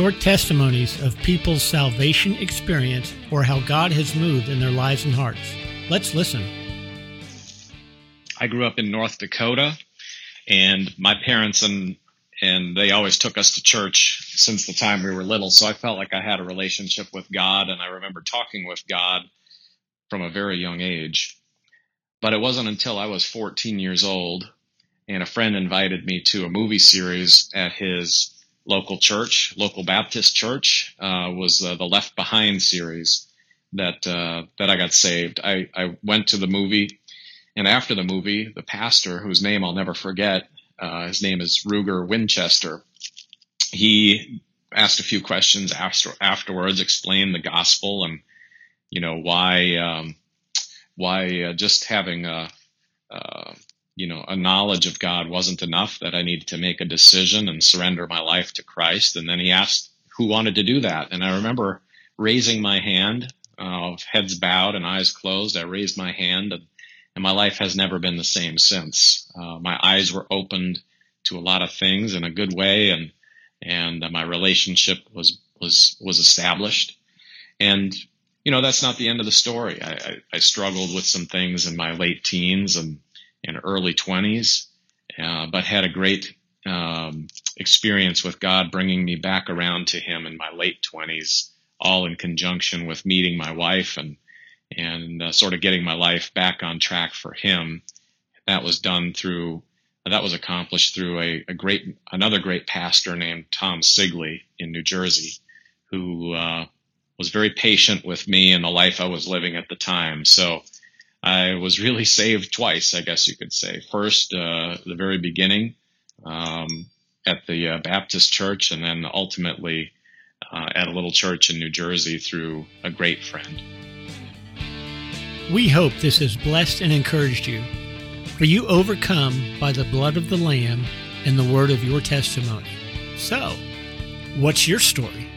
short testimonies of people's salvation experience or how God has moved in their lives and hearts. Let's listen. I grew up in North Dakota, and my parents and and they always took us to church since the time we were little. So I felt like I had a relationship with God, and I remember talking with God from a very young age. But it wasn't until I was 14 years old, and a friend invited me to a movie series at his local church, local Baptist church, uh, was uh, the Left Behind series that uh, that I got saved. I, I went to the movie, and after the movie, the pastor, whose name I'll never forget, uh, his name is Ruger Winchester. He asked a few questions after, afterwards, explained the gospel and you know why um, why uh, just having a uh, you know a knowledge of God wasn't enough that I needed to make a decision and surrender my life to Christ. And then he asked who wanted to do that, and I remember raising my hand, uh, heads bowed and eyes closed. I raised my hand and and my life has never been the same since. Uh, my eyes were opened to a lot of things in a good way, and and uh, my relationship was was was established. And you know that's not the end of the story. I, I, I struggled with some things in my late teens and and early twenties, uh, but had a great um, experience with God bringing me back around to Him in my late twenties, all in conjunction with meeting my wife and and uh, sort of getting my life back on track for him. That was done through that was accomplished through a, a great another great pastor named Tom Sigley in New Jersey, who uh, was very patient with me and the life I was living at the time. So I was really saved twice, I guess you could say. First, uh, the very beginning um, at the uh, Baptist church, and then ultimately uh, at a little church in New Jersey through a great friend. We hope this has blessed and encouraged you. For you overcome by the blood of the Lamb and the word of your testimony. So, what's your story?